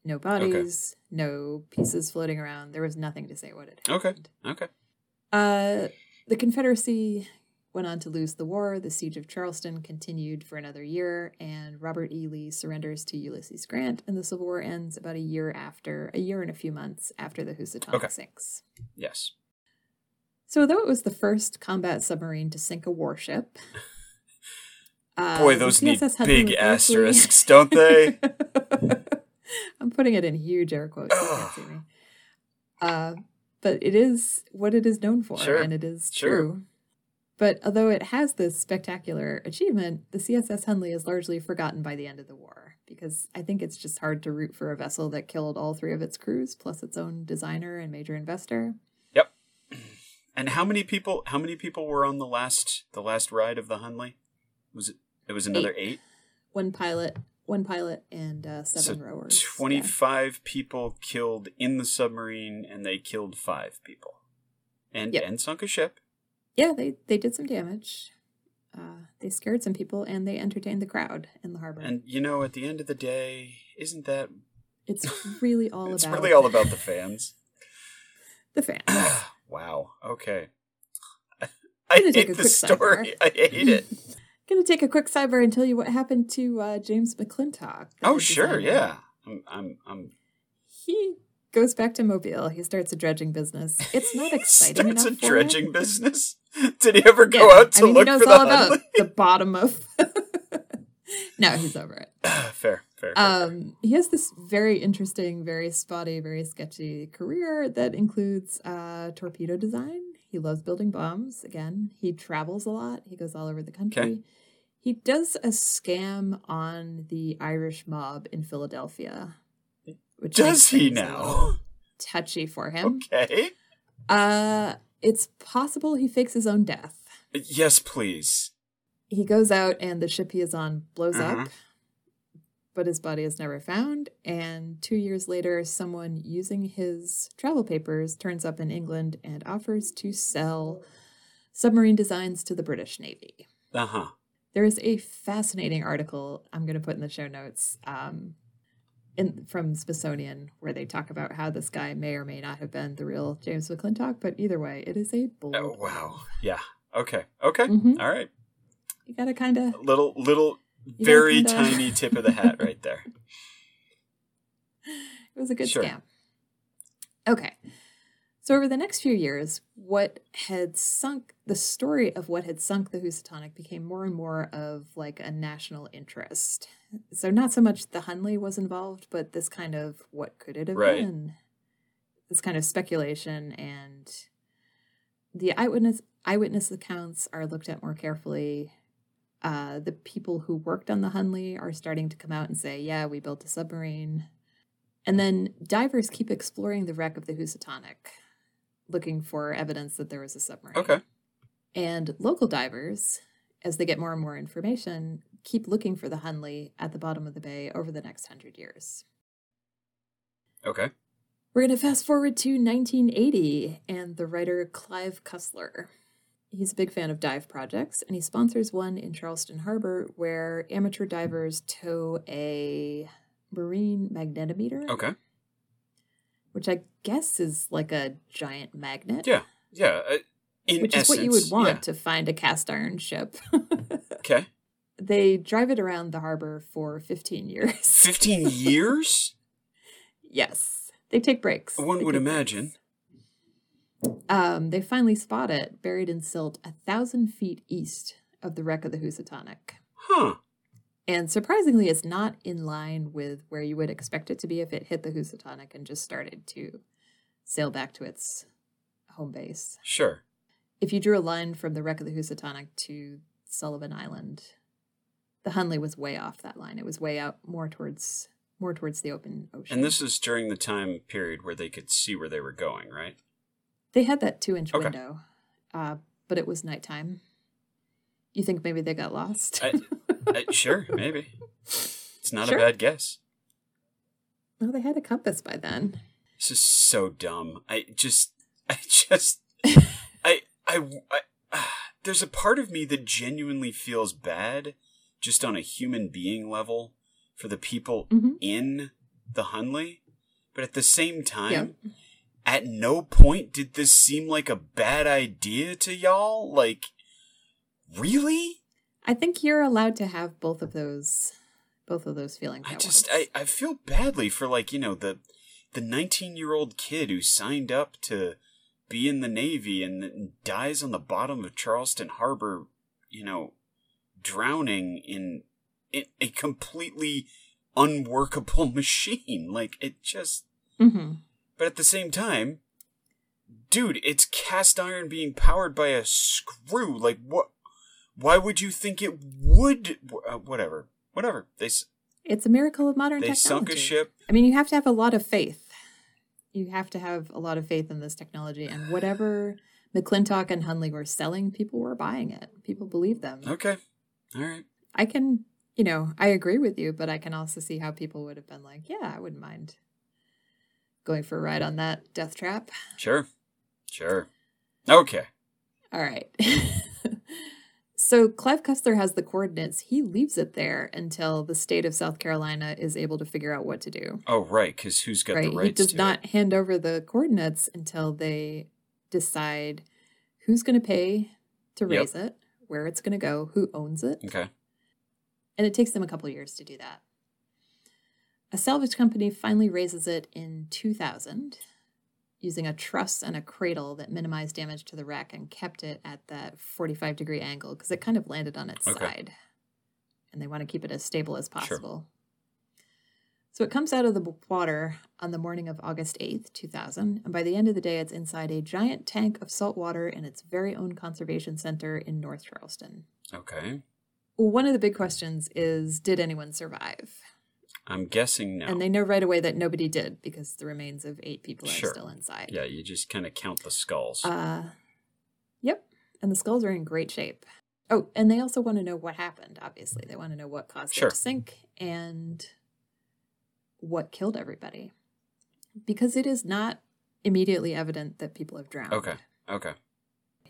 no bodies, no pieces floating around. There was nothing to say what it had Okay. happened. Okay. Uh, the Confederacy went on to lose the war. The siege of Charleston continued for another year, and Robert E. Lee surrenders to Ulysses Grant, and the Civil War ends about a year after, a year and a few months after the Housatonic Okay. sinks. Yes. So, though it was the first combat submarine to sink a warship, uh, Boy, the those need big asterisks, don't they? I'm putting it in huge air quotes. You can't see me. Uh, but it is what it is known for, Sure, and it is sure. true. But although it has this spectacular achievement, the CSS Hunley is largely forgotten by the end of the war because I think it's just hard to root for a vessel that killed all three of its crews plus its own designer and major investor. Yep. And how many people? How many people were on the last the last ride of the Hunley? Was it? It was another eight. One pilot, one pilot, and uh, seven so rowers. Yeah. twenty-five people killed in the submarine, and they killed five people, and Yep. and sunk a ship. Yeah, they they did some damage. Uh, they scared some people, and they entertained the crowd in the harbor. And you know, at the end of the day, isn't that? it's really all it's about really all about the fans. the fans. wow. Okay. I hate the story. I hate it. Gonna take a quick sidebar and tell you what happened to uh, James McClintock. Oh sure, designer. yeah. I'm I'm I'm He goes back to Mobile. He starts a dredging business. It's not exciting starts enough a for dredding him. business. Did he ever go Yeah, out to I mean, look he knows for all the about the bottom of. no, he's over it. fair, fair. fair, fair. Um, he has this very interesting, very spotty, very sketchy career that includes uh, torpedo design. He loves building bombs. Again, he travels a lot. He goes all over the country. Okay. He does a scam on the Irish mob in Philadelphia. Which Does he now? Touchy for him. Okay. Uh, it's possible he fakes his own death. Yes, please. He goes out and the ship he is on blows Uh-huh. up, but his body is never found. And two years later, someone using his travel papers turns up in England and offers to sell submarine designs to the British Navy. Uh huh. There is a fascinating article I'm going to put in the show notes um, in, from Smithsonian where they talk about how this guy may or may not have been the real James McClintock. But either way, it is a bold. Oh wow. Yeah. Okay. Okay. Mhm. All right. You got to kind of Little little very tiny tip of the hat right there. It was a good Sure. scam. Okay. So over the next few years, what had sunk the story of what had sunk the Housatonic became more and more of like a national interest. So not so much the Hunley was involved, but this kind of what could it have Right. been? This kind of speculation and the eyewitness eyewitness accounts are looked at more carefully. Uh, the people who worked on the Hunley are starting to come out and say, "Yeah, we built a submarine." And then divers keep exploring the wreck of the Housatonic, looking for evidence that there was a submarine. Okay. And local divers as they get more and more information, keep looking for the Hunley at the bottom of the bay over the next hundred years. Okay. We're going to fast forward to 1980 and the writer Clive Cussler. He's a big fan of dive projects and he sponsors one in Charleston Harbor where amateur divers tow a marine magnetometer. Okay. Which I guess is like a giant magnet. Yeah. Yeah. Uh, which essence, is what you would want yeah. to find a cast iron ship. Okay. they drive it around the harbor for 15 years. 15 years? yes. They take breaks. One would imagine. breaks. Um, they finally spot it buried in silt a thousand feet east of the wreck of the Housatonic. Huh. And surprisingly, it's not in line with where you would expect it to be if it hit the Housatonic and just started to sail back to its home base. Sure. If you drew a line from the wreck of the Housatonic to Sullivan Island, the Hunley was way off that line. It was way out more towards more towards the open ocean. And this is during the time period where they could see where they were going, right? They had that two inch Okay. window, uh, but it was nighttime. You think maybe they got lost? I, I, sure, maybe. It's not Sure. a bad guess. no, they had a compass by then. This is so dumb. I just, I just, I, I, I ah, there's a part of me that genuinely feels bad, just on a human being level, for the people Mhm. in the Hunley. But at the same time, Yeah. At no point did this seem like a bad idea to y'all. Like, really? I think you're allowed to have both of those, both of those feelings. I just, once. I, I feel badly for like you know the, the 19 year old kid who signed up to be in the Navy and dies on the bottom of Charleston Harbor, you know, drowning in, in a completely unworkable machine. Like it just. Mhm. But at the same time, dude, it's cast iron being powered by a screw. Like what? Why would you think it would? Uh, whatever, whatever. They It's a miracle of modern they technology. sunk a ship. I mean, you have to have a lot of faith. You have to have a lot of faith in this technology, and whatever McClintock and Hunley were selling, people were buying it. People believed them. Okay, all right. I can, you know, I agree with you, but I can also see how people would have been like, yeah, I wouldn't mind going for a ride on that death trap. Sure, sure. Okay. All right. so Clive Cussler has the coordinates. He leaves it there until the state of South Carolina is able to figure out what to do. Oh, right. Because who's got right. the He does to not it? hand over the coordinates until they decide who's going to pay to Yep. raise it, where it's going to go, who owns it. Okay. And it takes them a couple years to do that. A salvage company finally raises it in 2000 using a truss and a cradle that minimized damage to the wreck and kept it at that 45 degree angle because it kind of landed on its Okay. side. And they want to keep it as stable as Sure. possible. So it comes out of the water on the morning of August 8th, 2000. And by the end of the day, it's inside a giant tank of salt water in its very own conservation center in North Charleston. Okay. One of the big questions is Did anyone survive? I'm guessing no. And they know right away that nobody did because the remains of eight people are still inside. yeah, you just kind of count the skulls. Uh, yep. And the skulls are in great shape. Oh, and they also want to know what happened, obviously. They want to know what caused Sure. it to sink and what killed everybody. Because it is not immediately evident that people have drowned. okay. Okay.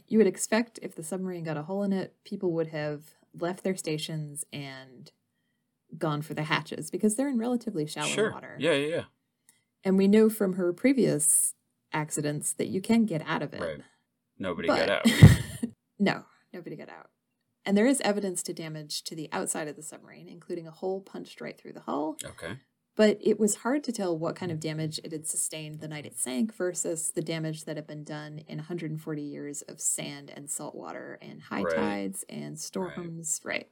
You would expect if the submarine got a hole in it, people would have left their stations and gone for the hatches because they're in relatively shallow sure. water. Yeah, yeah, yeah. And we know from her previous accidents that you can get out of it. Right. Nobody But- got out. no, nobody got out. And there is evidence to damage to the outside of the submarine, including a hole punched right through the hull. Okay. But it was hard to tell what kind of damage it had sustained the night it sank versus the damage that had been done in 140 years of sand and salt water and high Right. tides and storms. Right.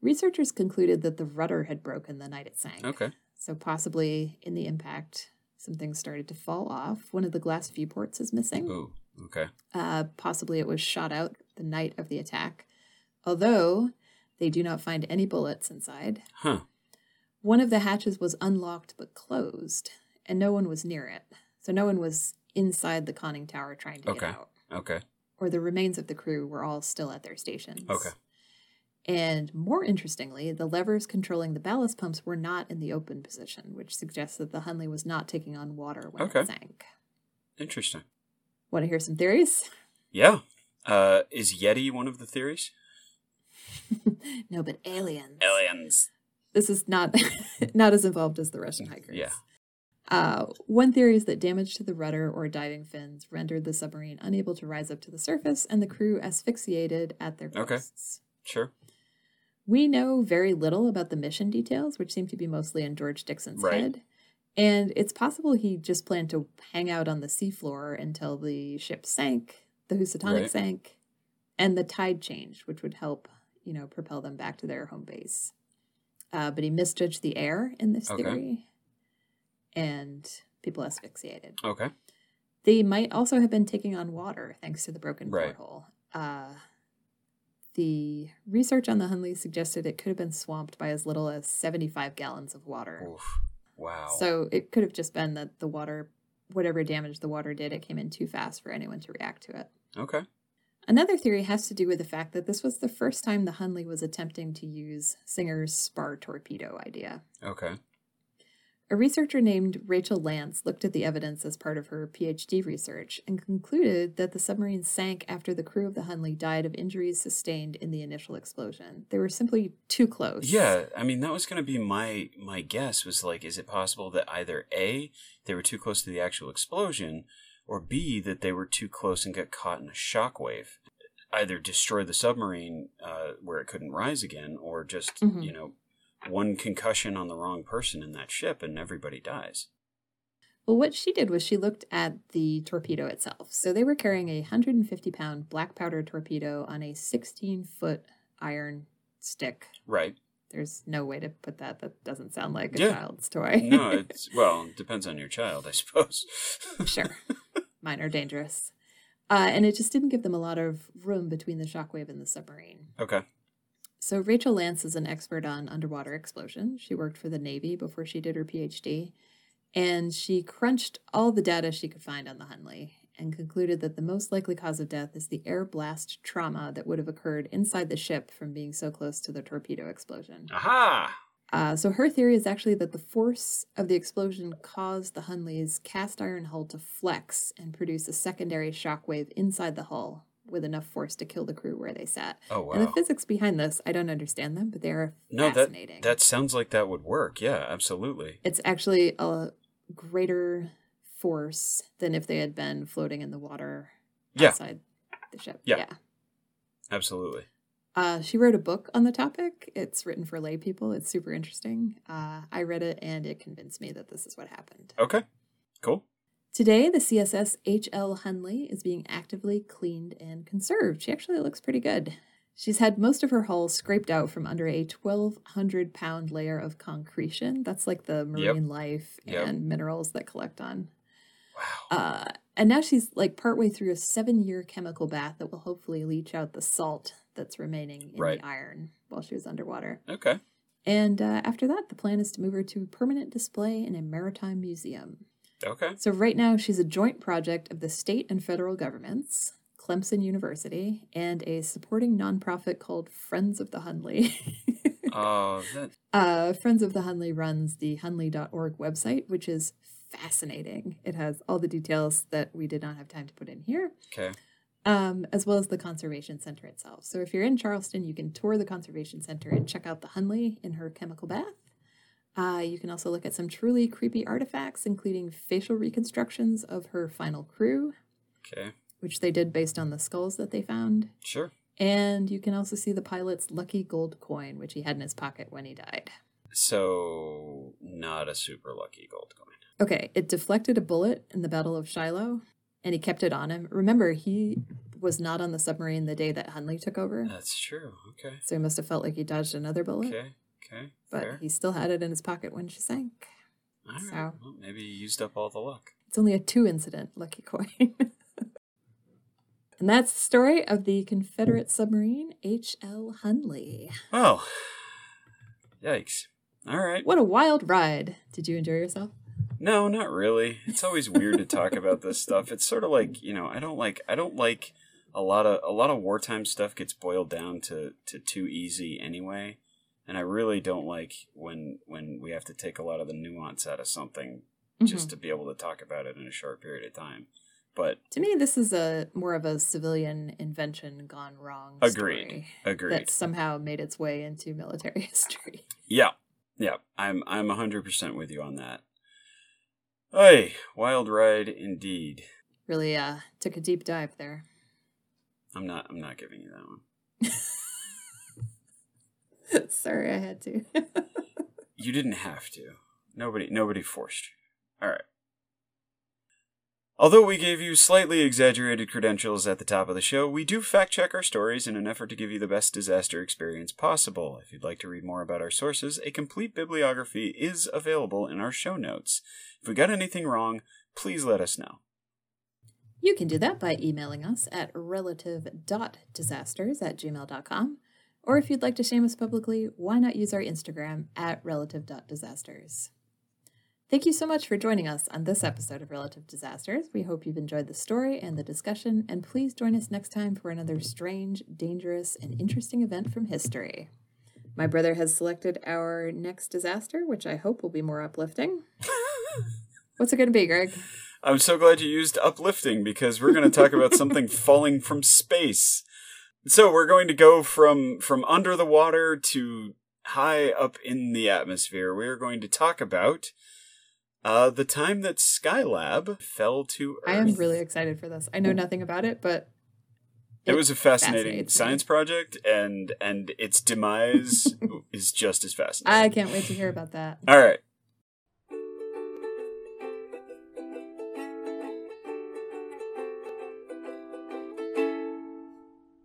Researchers concluded that the rudder had broken the night it sank. Okay. So possibly in the impact, some things started to fall off. One of the glass viewports is missing. Ooh. Okay. Uh, possibly it was shot out the night of the attack, although they do not find any bullets inside. Huh. One of the hatches was unlocked but closed, and no one was near it. So no one was inside the conning tower trying to Okay. get out. Okay. Or the remains of the crew were all still at their stations. Okay. And more interestingly, the levers controlling the ballast pumps were not in the open position, which suggests that the Hunley was not taking on water when Okay. it sank. Interesting. Want to hear some theories? Yeah. Uh, is Yeti one of the theories? no, but aliens. Aliens. This is not not as involved as the Russian hikers. Yeah. Uh, one theory is that damage to the rudder or diving fins rendered the submarine unable to rise up to the surface and the crew asphyxiated at their posts. Okay. Sure. We know very little about the mission details, which seem to be mostly in George Dixon's Right. head. And it's possible he just planned to hang out on the seafloor until the ship sank, the Housatonic Right. sank, and the tide changed, which would help, you know, propel them back to their home base. Uh, but he misjudged the air in this Okay. theory, and people asphyxiated. Okay. They might also have been taking on water thanks to the broken Right. porthole. Uh, the research on the Hunley suggested it could have been swamped by as little as 75 gallons of water. Oof. Wow. So it could have just been that the water, whatever damage the water did, it came in too fast for anyone to react to it. okay. Another theory has to do with the fact that this was the first time the Hunley was attempting to use Singer's spar torpedo idea. Okay. A researcher named Rachel Lance looked at the evidence as part of her PhD research and concluded that the submarine sank after the crew of the Hunley died of injuries sustained in the initial explosion. They were simply too close. Yeah, I mean that was going to be my my guess was like is it possible that either A they were too close to the actual explosion or B that they were too close and got caught in a shockwave either destroy the submarine uh, where it couldn't rise again or just, Mhm. you know, one concussion on the wrong person in that ship and everybody dies. Well, what she did was she looked at the torpedo itself. So they were carrying a 150 pound black powder torpedo on a 16 foot iron stick. Right. There's no way to put that. That doesn't sound like a Yeah. child's toy. No, it's well, it depends on your child, I suppose. sure. Mine are dangerous. Uh, and it just didn't give them a lot of room between the shockwave and the submarine. okay. So, Rachel Lance is an expert on underwater explosion. She worked for the Navy before she did her PhD. And she crunched all the data she could find on the Hunley and concluded that the most likely cause of death is the air blast trauma that would have occurred inside the ship from being so close to the torpedo explosion. Aha. Uh, so her theory is actually that the force of the explosion caused the Hunley's cast iron hull to flex and produce a secondary shockwave inside the hull with enough force to kill the crew where they sat. Oh wow! And the physics behind this, I don't understand them, but they are No, that fascinating. that sounds like that would work. Yeah, absolutely. It's actually a greater force than if they had been floating in the water Yeah. outside the ship. Yeah. Absolutely. Uh, she wrote a book on the topic. It's written for lay people. It's super interesting. Uh, I read it and it convinced me that this is what happened. Okay. Cool. Today, the CSS HL Hunley is being actively cleaned and conserved. She actually looks pretty good. She's had most of her hull scraped out from under a 1,200 pound layer of concretion. That's like the marine life Yep. and minerals that collect on. Wow. Uh, and now she's like partway through a seven year chemical bath that will hopefully leach out the salt that's remaining in Right. the iron while she was underwater. Okay. And uh, after that, the plan is to move her to permanent display in a maritime museum. Okay. So right now she's a joint project of the state and federal governments, Clemson University, and a supporting nonprofit called Friends of the Hunley. Oh, that uh, Friends of the Hunley runs the hunley.org website, which is fascinating. It has all the details that we did not have time to put in here, okay. um, as well as the conservation center itself. So if you're in Charleston, you can tour the conservation center and check out the Hunley in her chemical bath. Uh, you can also look at some truly creepy artifacts, including facial reconstructions of her final crew, Okay. which they did based on the skulls that they found. Sure. And you can also see the pilot's lucky gold coin, which he had in his pocket when he died. So not a super lucky gold coin. Okay, it deflected a bullet in the Battle of Shiloh, and he kept it on him. Remember, he was not on the submarine the day that Hunley took over, That's true. Okay. so he must have felt like he dodged another bullet. Okay. Okay. But Fair. he still had it in his pocket when she sank. All right. so- Well, maybe he used up all the luck. It's only a two incident lucky coin. and that's the story of the Confederate submarine H.L. Hunley. Oh. Yikes. All right. What a wild ride. Did you enjoy yourself? No, not really. It's always weird to talk about this stuff. It's sort of like, you know, I don't like I don't like a lot of a lot of wartime stuff gets boiled down to to too easy anyway, and I really don't like when when we have to take a lot of the nuance out of something mm-hmm. just to be able to talk about it in a short period of time. But to me, this is a more of a civilian invention gone wrong. Agreed. Agreed. That somehow made its way into military history. Yeah, yeah. I'm I'm hundred percent with you on that. Hey, wild ride indeed. Really, uh, took a deep dive there. I'm not. I'm not giving you that one. Sorry, I had to. you didn't have to. Nobody. Nobody forced you. All right. Although we gave you slightly exaggerated credentials at the top of the show, we do fact check our stories in an effort to give you the best disaster experience possible. If you'd like to read more about our sources, a complete bibliography is available in our show notes. If we got anything wrong, please let us know. You can do that by emailing us at relative.disasters at gmail.com. Or if you'd like to shame us publicly, why not use our Instagram at relative.disasters? Thank you so much for joining us on this episode of Relative Disasters. We hope you've enjoyed the story and the discussion, and please join us next time for another strange, dangerous, and interesting event from history. My brother has selected our next disaster, which I hope will be more uplifting. What's it going to be, Greg? I'm so glad you used uplifting because we're going to talk about something falling from space. So we're going to go from from under the water to high up in the atmosphere. We are going to talk about uh, the time that Skylab fell to Earth. I am really excited for this. I know nothing about it, but it, it was a fascinating science me. project, and and its demise is just as fascinating. I can't wait to hear about that. All right.